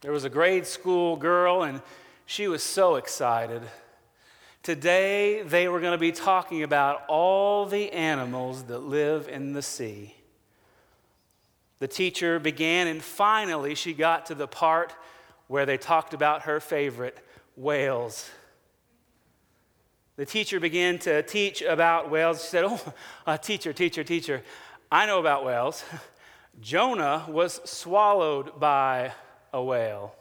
There was a grade school girl, and she was so excited. Today, they were going to be talking about all the animals that live in the sea. The teacher began, and finally, she got to the part where they talked about her favorite whales. The teacher began to teach about whales. She said, Oh, uh, teacher, teacher, teacher, I know about whales. Jonah was swallowed by a whale.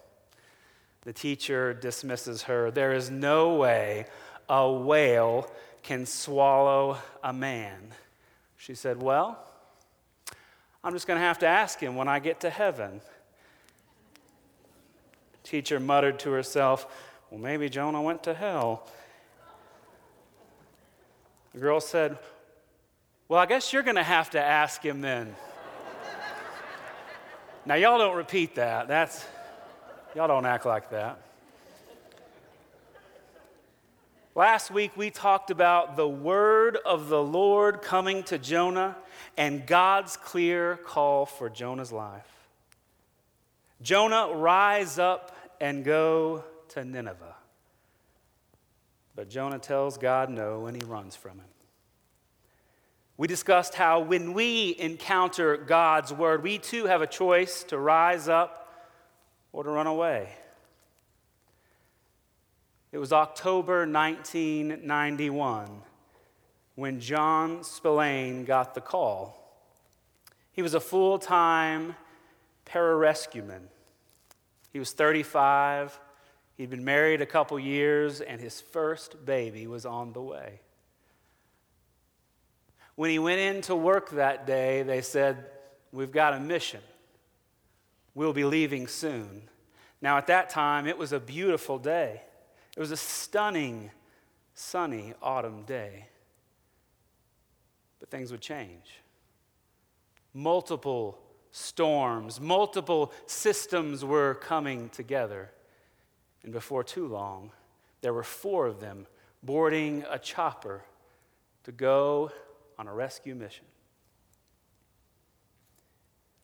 The teacher dismisses her. There is no way a whale can swallow a man. She said, Well, I'm just going to have to ask him when I get to heaven. Teacher muttered to herself, Well, maybe Jonah went to hell. The girl said, Well, I guess you're going to have to ask him then. Now, y'all don't repeat that. That's, y'all don't act like that. Last week we talked about the word of the Lord coming to Jonah and God's clear call for Jonah's life. Jonah, rise up and go to Nineveh. But Jonah tells God no and he runs from him. We discussed how when we encounter God's word, we too have a choice to rise up or to run away. It was October 1991 when John Spillane got the call. He was a full time pararescueman. He was 35, he'd been married a couple years, and his first baby was on the way. When he went in to work that day, they said, We've got a mission. We'll be leaving soon. Now, at that time, it was a beautiful day. It was a stunning, sunny autumn day. But things would change. Multiple storms, multiple systems were coming together. And before too long, there were four of them boarding a chopper to go on a rescue mission.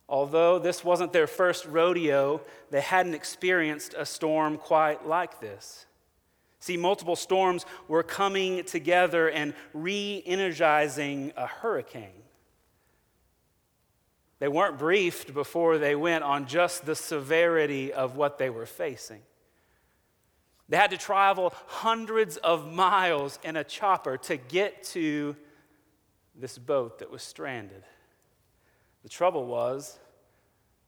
Although this wasn't their first rodeo, they hadn't experienced a storm quite like this. See, multiple storms were coming together and re energizing a hurricane. They weren't briefed before they went on just the severity of what they were facing. They had to travel hundreds of miles in a chopper to get to this boat that was stranded. The trouble was,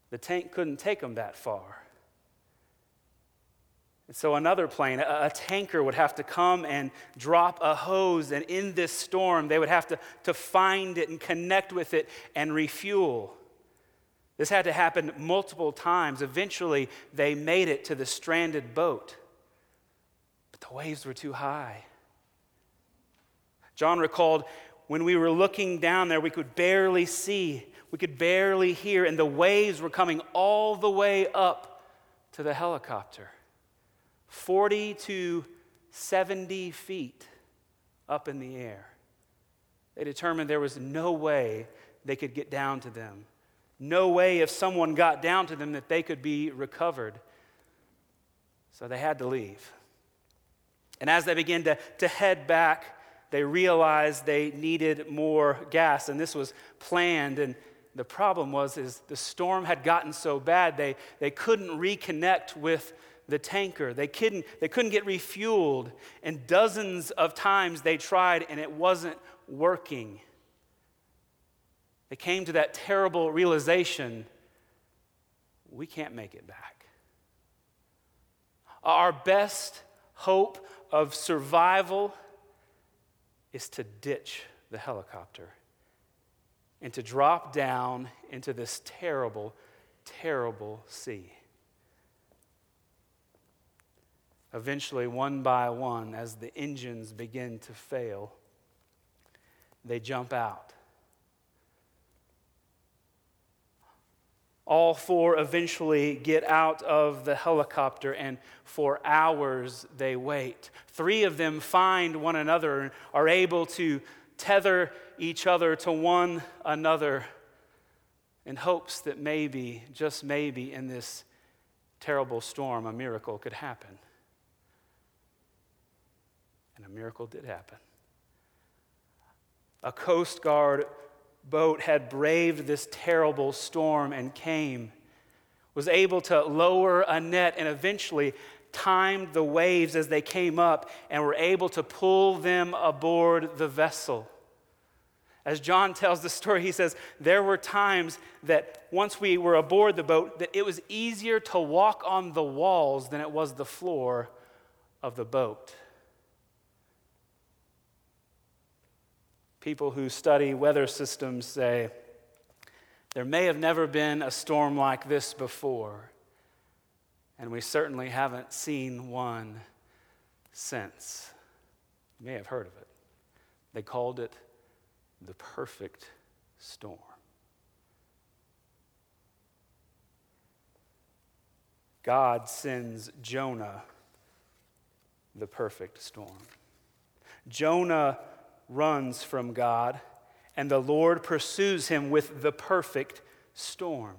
the tank couldn't take them that far. And so another plane, a, a, tanker, would have to come and drop a hose, and in this storm, they would have to, to find it and connect with it and refuel. This had to happen multiple times. Eventually, they made it to the stranded boat, but the waves were too high. John recalled when we were looking down there, we could barely see, we could barely hear, and the waves were coming all the way up to the helicopter. 40 to 70 feet up in the air. They determined there was no way they could get down to them. No way, if someone got down to them, that they could be recovered. So they had to leave. And as they began to, to head back, they realized they needed more gas, and this was planned. And the problem was is the storm had gotten so bad they, they couldn't reconnect with the tanker. They couldn't, they couldn't get refueled. And dozens of times they tried and it wasn't working. They came to that terrible realization we can't make it back. Our best hope of survival is to ditch the helicopter and to drop down into this terrible, terrible sea. Eventually, one by one, as the engines begin to fail, they jump out. All four eventually get out of the helicopter, and for hours they wait. Three of them find one another and are able to tether each other to one another in hopes that maybe, just maybe, in this terrible storm, a miracle could happen. And a miracle did happen. A Coast Guard boat had braved this terrible storm and came, was able to lower a net, and eventually timed the waves as they came up and were able to pull them aboard the vessel. As John tells the story, he says, There were times that once we were aboard the boat, that it was easier to walk on the walls than it was the floor of the boat. People who study weather systems say, There may have never been a storm like this before, and we certainly haven't seen one since. You may have heard of it. They called it the perfect storm. God sends Jonah the perfect storm. Jonah runs from God, and the Lord pursues him with the perfect storm.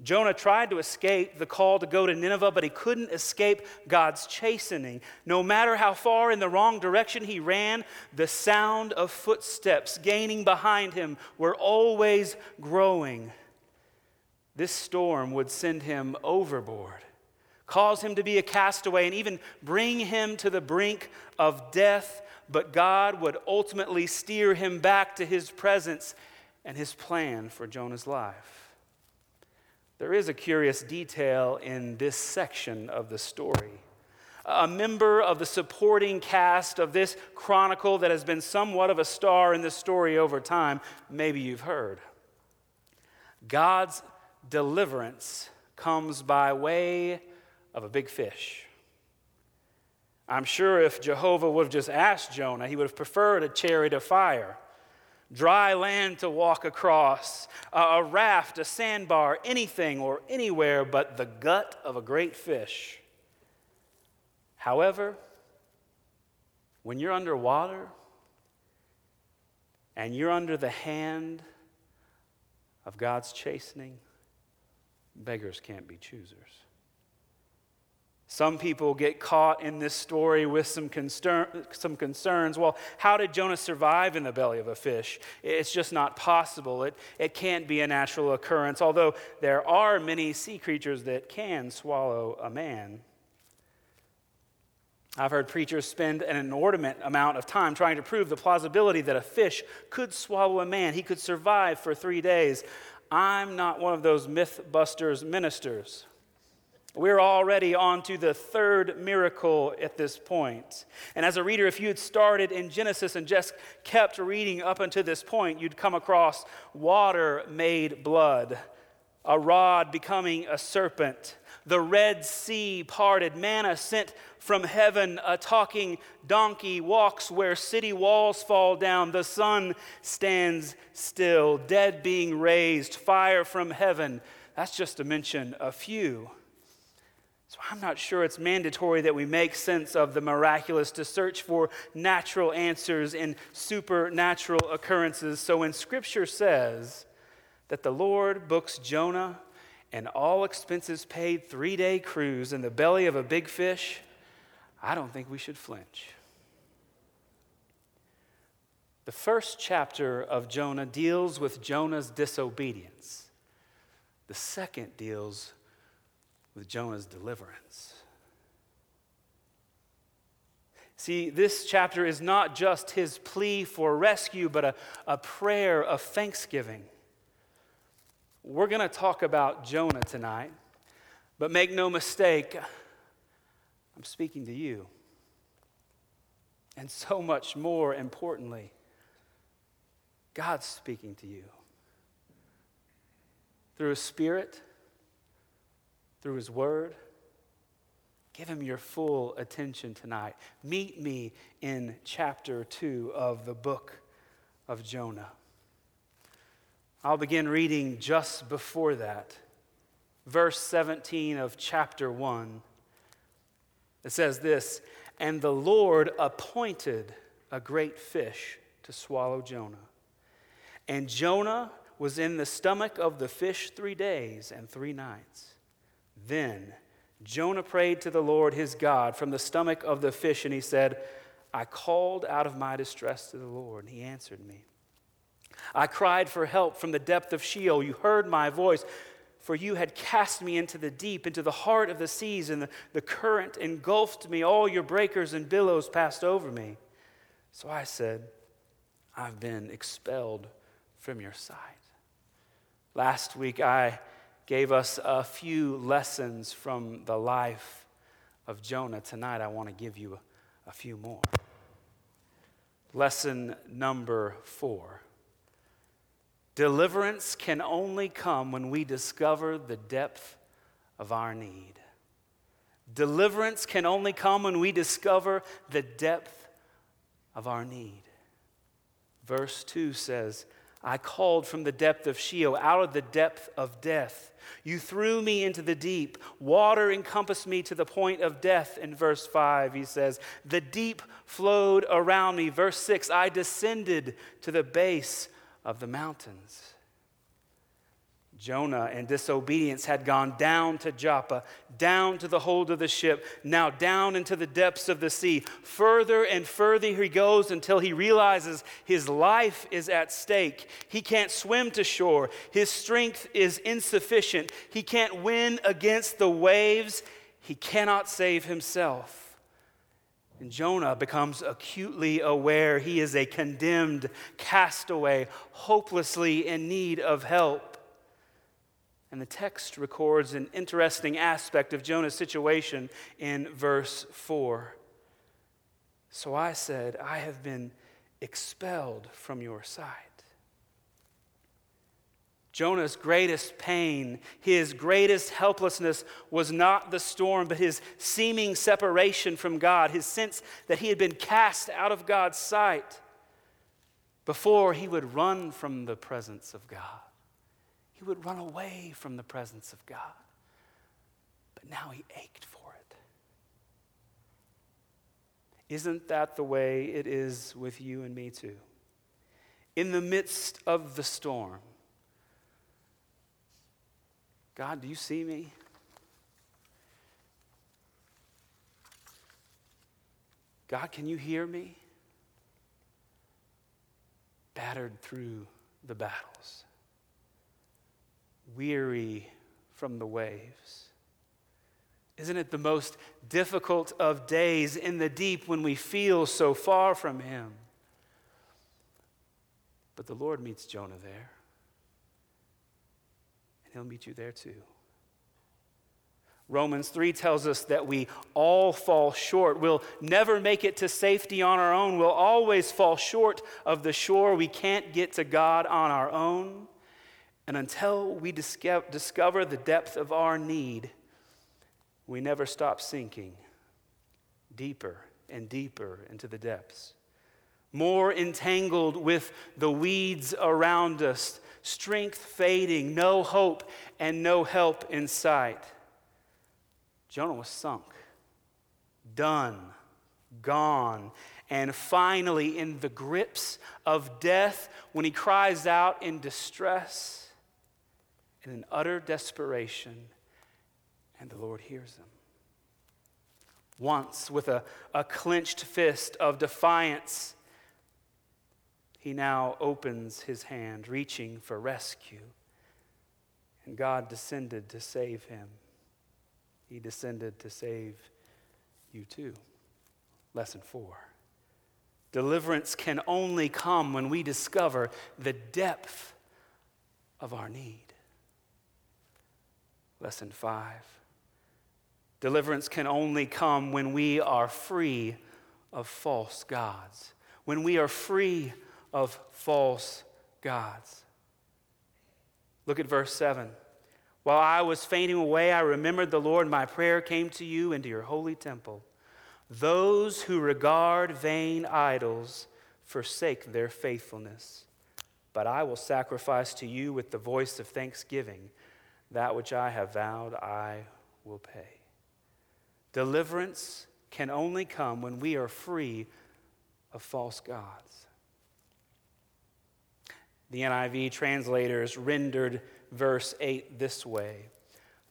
Jonah tried to escape the call to go to Nineveh, but he couldn't escape God's chastening. No matter how far in the wrong direction he ran, the sound of footsteps gaining behind him were always growing. This storm would send him overboard, cause him to be a castaway, and even bring him to the brink of death. But God would ultimately steer him back to his presence and his plan for Jonah's life. There is a curious detail in this section of the story. A member of the supporting cast of this chronicle that has been somewhat of a star in this story over time, maybe you've heard. God's deliverance comes by way of a big fish. I'm sure if Jehovah would have just asked Jonah, he would have preferred a chariot of fire dry land to walk across, a raft, a sandbar, anything or anywhere but the gut of a great fish. However, when you're underwater and you're under the hand of God's chastening, beggars can't be choosers. Some people get caught in this story with some, concern, some concerns. Well, how did Jonah survive in the belly of a fish? It's just not possible. It, it can't be a natural occurrence, although there are many sea creatures that can swallow a man. I've heard preachers spend an inordinate amount of time trying to prove the plausibility that a fish could swallow a man. He could survive for three days. I'm not one of those mythbusters ministers. We're already on to the third miracle at this point. And as a reader, if you had started in Genesis and just kept reading up until this point, you'd come across water made blood, a rod becoming a serpent, the Red Sea parted, manna sent from heaven, a talking donkey walks where city walls fall down, the sun stands still, dead being raised, fire from heaven. That's just to mention a few. So I'm not sure it's mandatory that we make sense of the miraculous to search for natural answers in supernatural occurrences. So when Scripture says that the Lord books Jonah and all expenses paid three day cruise in the belly of a big fish, I don't think we should flinch. The first chapter of Jonah deals with Jonah's disobedience. The second deals with Jonah's deliverance. See, this chapter is not just his plea for rescue, but a, a prayer of thanksgiving. We're going to talk about Jonah tonight, but make no mistake, I'm speaking to you. And so much more importantly, God's speaking to you through His Spirit through His Word. Give Him your full attention tonight. Meet me in chapter 2 of the book of Jonah. I'll begin reading just before that. Verse 17 of chapter 1. It says this And the Lord appointed a great fish to swallow Jonah. And Jonah was in the stomach of the fish three days and three nights. Then Jonah prayed to the Lord his God from the stomach of the fish, and he said, I called out of my distress to the Lord, and he answered me. I cried for help from the depth of Sheol. You heard my voice, for you had cast me into the deep, into the heart of the seas, and the, the current engulfed me. All your breakers and billows passed over me. So I said, I've been expelled from your sight. Last week, I gave us a few lessons from the life of Jonah. Tonight, I want to give you a, few more. Lesson number four Deliverance can only come when we discover the depth of our need. Deliverance can only come when we discover the depth of our need. Verse 2 says, I called from the depth of Sheol, out of the depth of death. You threw me into the deep. Water encompassed me to the point of death. In verse 5, he says, The deep flowed around me. Verse 6, I descended to the base of the mountains. Jonah and disobedience had gone down to Joppa, down to the hold of the ship, now down into the depths of the sea. Further and further he goes until he realizes his life is at stake. He can't swim to shore, his strength is insufficient. He can't win against the waves, he cannot save himself. And Jonah becomes acutely aware he is a condemned castaway, hopelessly in need of help. And the text records an interesting aspect of Jonah's situation in verse 4. So I said, I have been expelled from your sight. Jonah's greatest pain, his greatest helplessness was not the storm, but his seeming separation from God, his sense that he had been cast out of God's sight. Before he would run from the presence of God, he would run away from the presence of God. But now he ached for it. Isn't that the way it is with you and me, too? In the midst of the storm, God, do you see me? God, can you hear me? Battered through the battles, weary from the waves. Isn't it the most difficult of days in the deep when we feel so far from Him? But the Lord meets Jonah there. And He'll meet you there too. Romans 3 tells us that we all fall short. We'll never make it to safety on our own. We'll always fall short of the shore. We can't get to God on our own. And until we discover the depth of our need, we never stop sinking deeper and deeper into the depths. More entangled with the weeds around us strength fading, no hope, and no help in sight. Jonah was sunk, done, gone, and finally in the grips of death when he cries out in distress and in utter desperation, and the Lord hears him. Once, with a, a clenched fist of defiance, he now opens his hand, reaching for rescue. And God descended to save him. He descended to save you too. Lesson four. Deliverance can only come when we discover the depth of our need. Lesson five. Deliverance can only come when we are free of false gods, when we are free of false gods. Look at verse 7. While I was fainting away, I remembered the Lord. My prayer came to you into your holy temple. Those who regard vain idols forsake their faithfulness. But I will sacrifice to you with the voice of thanksgiving. That which I have vowed, I will pay. Deliverance can only come when we are free of false gods. The NIV translators rendered verse 8 this way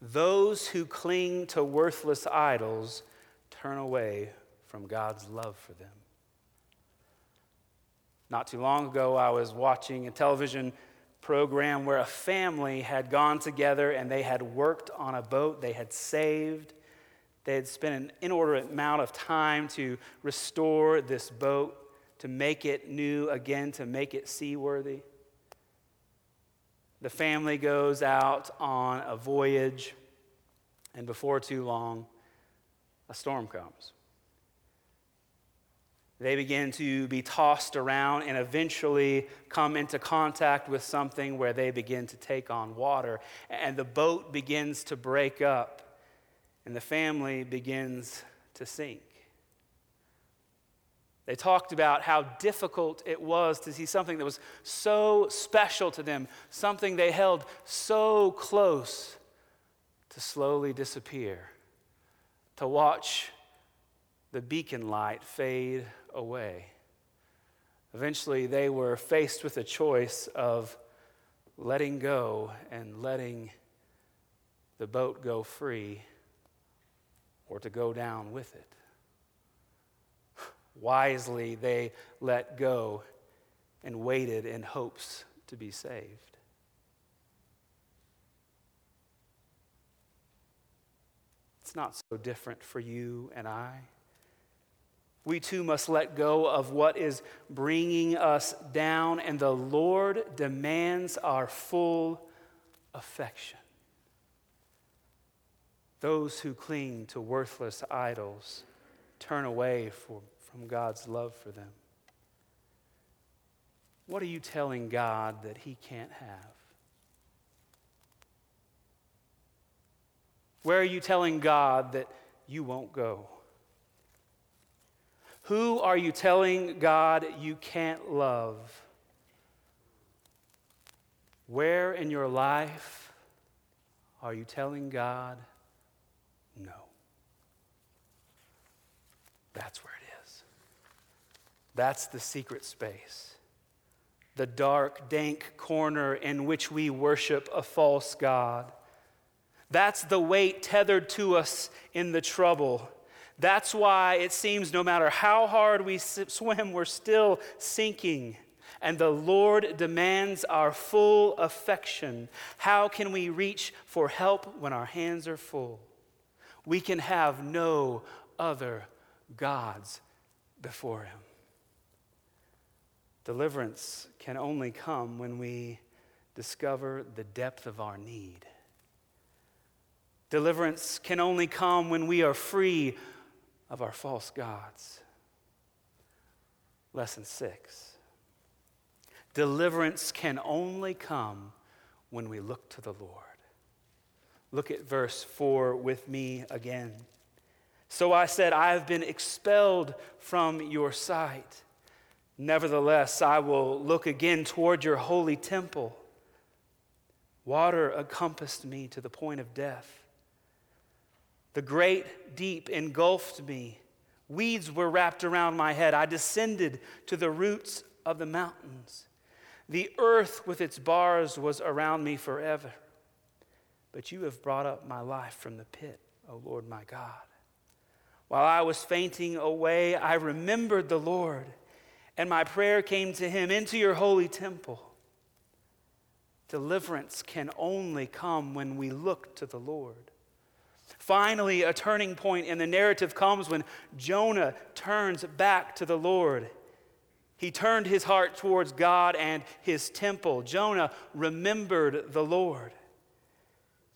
Those who cling to worthless idols turn away from God's love for them. Not too long ago, I was watching a television program where a family had gone together and they had worked on a boat, they had saved, they had spent an inordinate amount of time to restore this boat, to make it new again, to make it seaworthy. The family goes out on a voyage, and before too long, a storm comes. They begin to be tossed around and eventually come into contact with something where they begin to take on water. And the boat begins to break up, and the family begins to sink. They talked about how difficult it was to see something that was so special to them, something they held so close, to slowly disappear, to watch the beacon light fade away. Eventually, they were faced with a choice of letting go and letting the boat go free or to go down with it. Wisely, they let go and waited in hopes to be saved. It's not so different for you and I we too must let go of what is bringing us down, and the Lord demands our full affection. Those who cling to worthless idols turn away for, from God's love for them. What are you telling God that He can't have? Where are you telling God that you won't go? Who are you telling God you can't love? Where in your life are you telling God no? That's where it is. That's the secret space. The dark, dank corner in which we worship a false God. That's the weight tethered to us in the trouble that's why it seems no matter how hard we swim, we're still sinking. And the Lord demands our full affection. How can we reach for help when our hands are full? We can have no other gods before Him. Deliverance can only come when we discover the depth of our need. Deliverance can only come when we are free of our false gods. Lesson six deliverance can only come when we look to the Lord. Look at verse 4 with me again. So I said, I have been expelled from your sight. Nevertheless, I will look again toward your holy temple. Water encompassed me to the point of death. The great deep engulfed me. Weeds were wrapped around my head. I descended to the roots of the mountains. The earth with its bars was around me forever. But you have brought up my life from the pit, O Lord my God. While I was fainting away, I remembered the Lord, and my prayer came to him into your holy temple. Deliverance can only come when we look to the Lord. Finally, a turning point in the narrative comes when Jonah turns back to the Lord. He turned his heart towards God and his temple. Jonah remembered the Lord.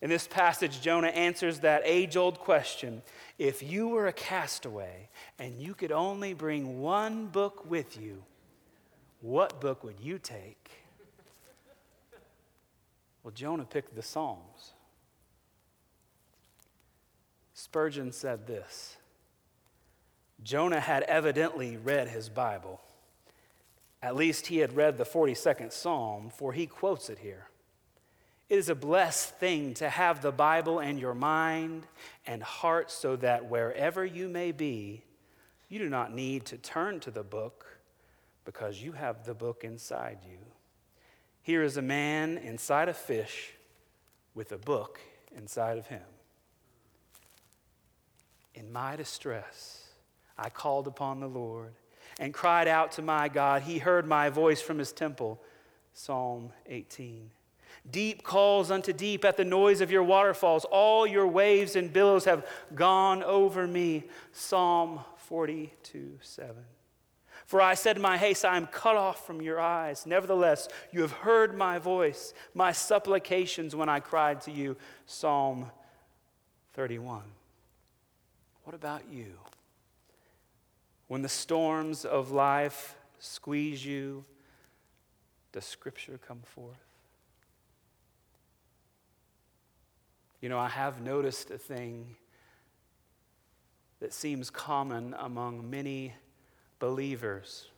In this passage, Jonah answers that age old question if you were a castaway and you could only bring one book with you, what book would you take? Well, Jonah picked the Psalms. Spurgeon said this Jonah had evidently read his Bible. At least he had read the 42nd Psalm, for he quotes it here. It is a blessed thing to have the Bible in your mind and heart so that wherever you may be, you do not need to turn to the book because you have the book inside you. Here is a man inside a fish with a book inside of him. In my distress, I called upon the Lord and cried out to my God. He heard my voice from his temple. Psalm 18. Deep calls unto deep at the noise of your waterfalls. All your waves and billows have gone over me. Psalm 42 7. For I said in my haste, I am cut off from your eyes. Nevertheless, you have heard my voice, my supplications when I cried to you. Psalm 31. What about you? When the storms of life squeeze you, does Scripture come forth? You know, I have noticed a thing that seems common among many believers.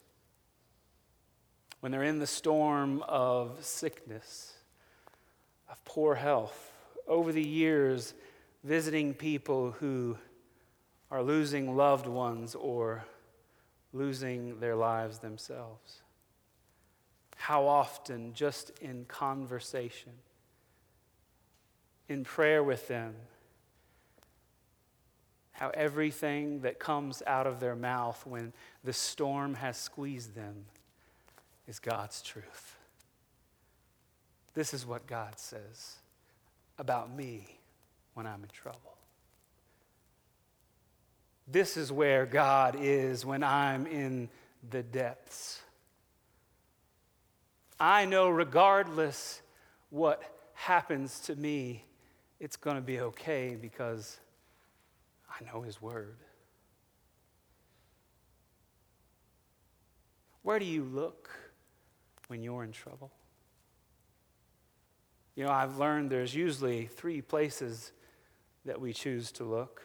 When they're in the storm of sickness, of poor health, over the years, visiting people who are losing loved ones or losing their lives themselves. How often, just in conversation, in prayer with them, how everything that comes out of their mouth when the storm has squeezed them is God's truth. This is what God says about me when I'm in trouble. This is where God is when I'm in the depths. I know, regardless what happens to me, it's going to be okay because I know His Word. Where do you look when you're in trouble? You know, I've learned there's usually three places that we choose to look.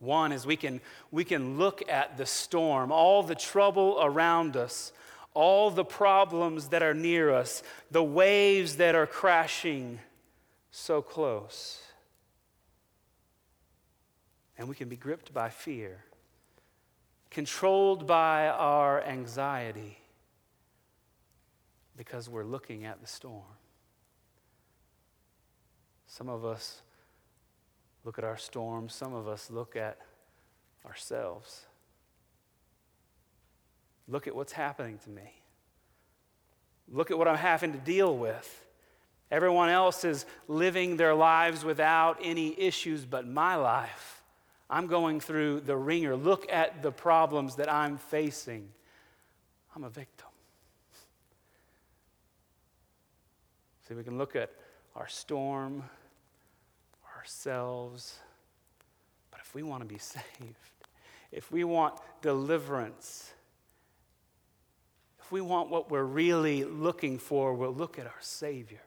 One is we can, we can look at the storm, all the trouble around us, all the problems that are near us, the waves that are crashing so close. And we can be gripped by fear, controlled by our anxiety, because we're looking at the storm. Some of us look at our storm, some of us look at ourselves. Look at what's happening to me. Look at what I'm having to deal with. Everyone else is living their lives without any issues, but my life, I'm going through the wringer. Look at the problems that I'm facing. I'm a victim. See, we can look at our storm, ourselves, but if we want to be saved, if we want deliverance, if we want what we're really looking for, we'll look at our Savior.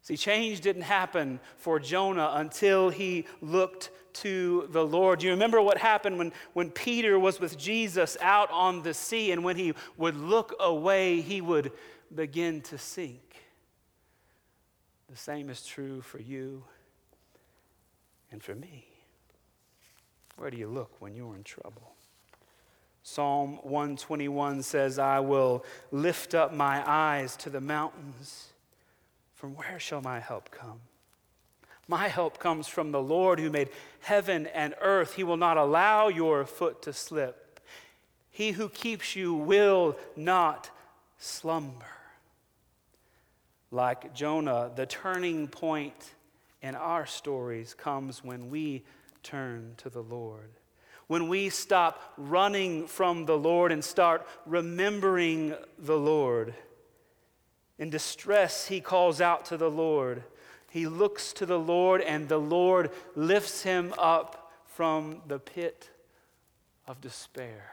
See, change didn't happen for Jonah until he looked to the Lord. Do you remember what happened when, when Peter was with Jesus out on the sea, and when he would look away, he would begin to sink? The same is true for you and for me. Where do you look when you're in trouble? Psalm 121 says, I will lift up my eyes to the mountains. From where shall my help come? My help comes from the Lord who made heaven and earth. He will not allow your foot to slip. He who keeps you will not slumber. Like Jonah, the turning point in our stories comes when we turn to the Lord. When we stop running from the Lord and start remembering the Lord. In distress, he calls out to the Lord. He looks to the Lord, and the Lord lifts him up from the pit of despair.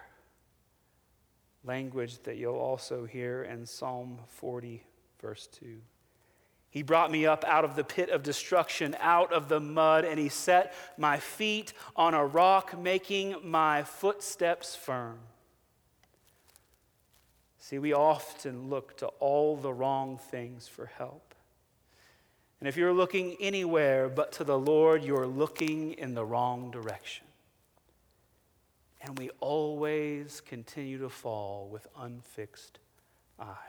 Language that you'll also hear in Psalm 40, verse 2. He brought me up out of the pit of destruction, out of the mud, and he set my feet on a rock, making my footsteps firm. See, we often look to all the wrong things for help. And if you're looking anywhere but to the Lord, you're looking in the wrong direction. And we always continue to fall with unfixed eyes.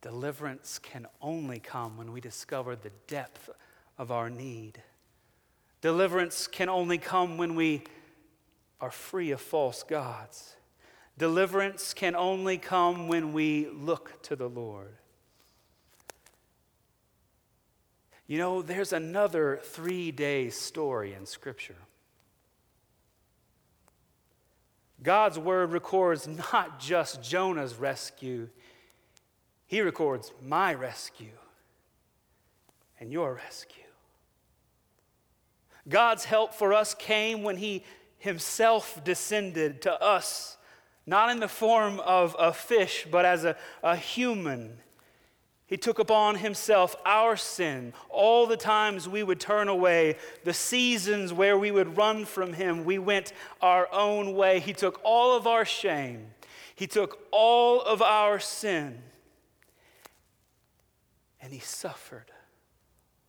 Deliverance can only come when we discover the depth of our need. Deliverance can only come when we are free of false gods. Deliverance can only come when we look to the Lord. You know, there's another three day story in Scripture. God's word records not just Jonah's rescue, he records my rescue and your rescue. God's help for us came when he himself descended to us, not in the form of a fish, but as a, a human. He took upon himself our sin, all the times we would turn away, the seasons where we would run from him. We went our own way. He took all of our shame, he took all of our sin and he suffered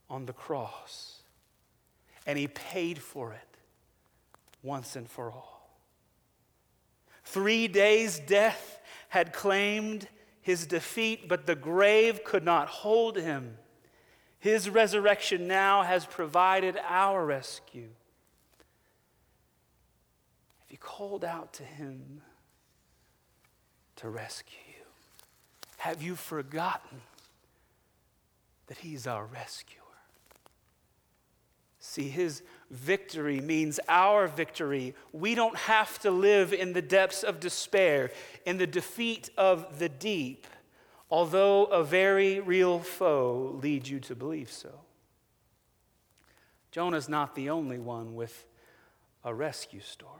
on the cross. And he paid for it once and for all. Three days' death had claimed his defeat, but the grave could not hold him. His resurrection now has provided our rescue. Have you called out to him to rescue you? Have you forgotten that He's our rescuer. See, His victory means our victory. We don't have to live in the depths of despair, in the defeat of the deep, although a very real foe leads you to believe so. Jonah's not the only one with a rescue story.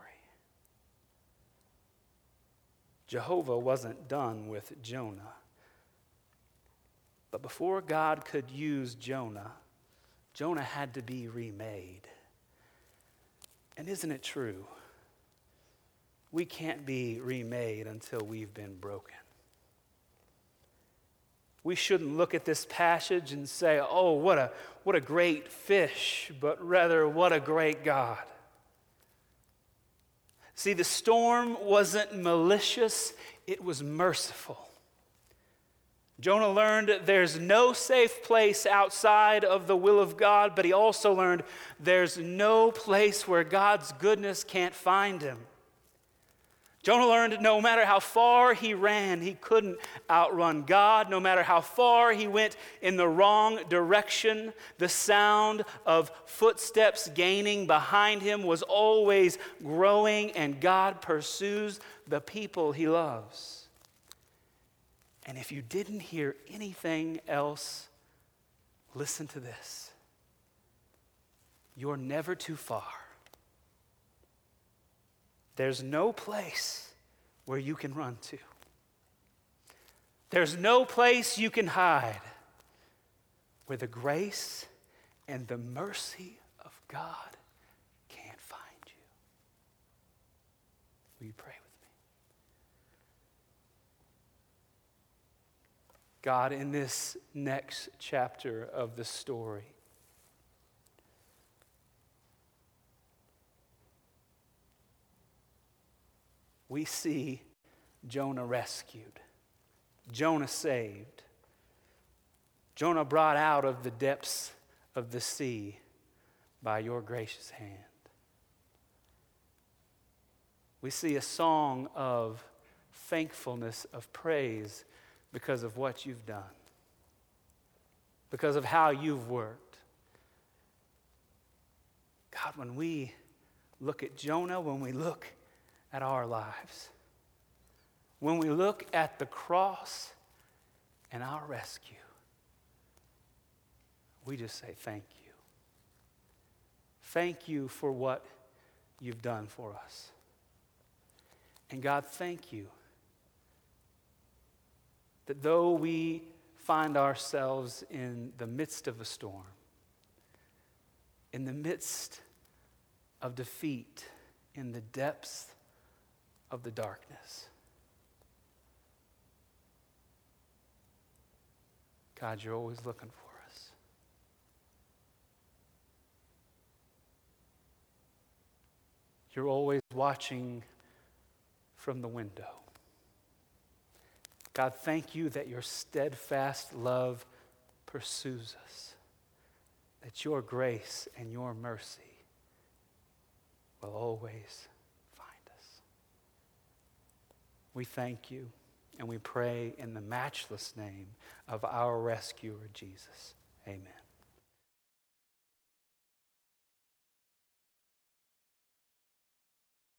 Jehovah wasn't done with Jonah. But before God could use Jonah, Jonah had to be remade. And isn't it true? We can't be remade until we've been broken. We shouldn't look at this passage and say, oh, what a, what a great fish, but rather, what a great God. See, the storm wasn't malicious, it was merciful. Jonah learned there's no safe place outside of the will of God, but he also learned there's no place where God's goodness can't find him. Jonah learned no matter how far he ran, he couldn't outrun God. No matter how far he went in the wrong direction, the sound of footsteps gaining behind him was always growing, and God pursues the people he loves. And if you didn't hear anything else, listen to this. You're never too far. There's no place where you can run to. There's no place you can hide where the grace and the mercy of God can't find you. Will you pray? God, in this next chapter of the story, we see Jonah rescued, Jonah saved, Jonah brought out of the depths of the sea by your gracious hand. We see a song of thankfulness, of praise because of what you've done, because of how you've worked. God, when we look at Jonah, when we look at our lives, when we look at the cross and our rescue, we just say thank you. Thank you for what you've done for us. And God, thank you that though we find ourselves in the midst of a storm, in the midst of defeat, in the depths of the darkness, God, you're always looking for us. You're always watching from the window. God, thank you that your steadfast love pursues us, that your grace and your mercy will always find us. We thank you and we pray in the matchless name of our rescuer, Jesus. Amen.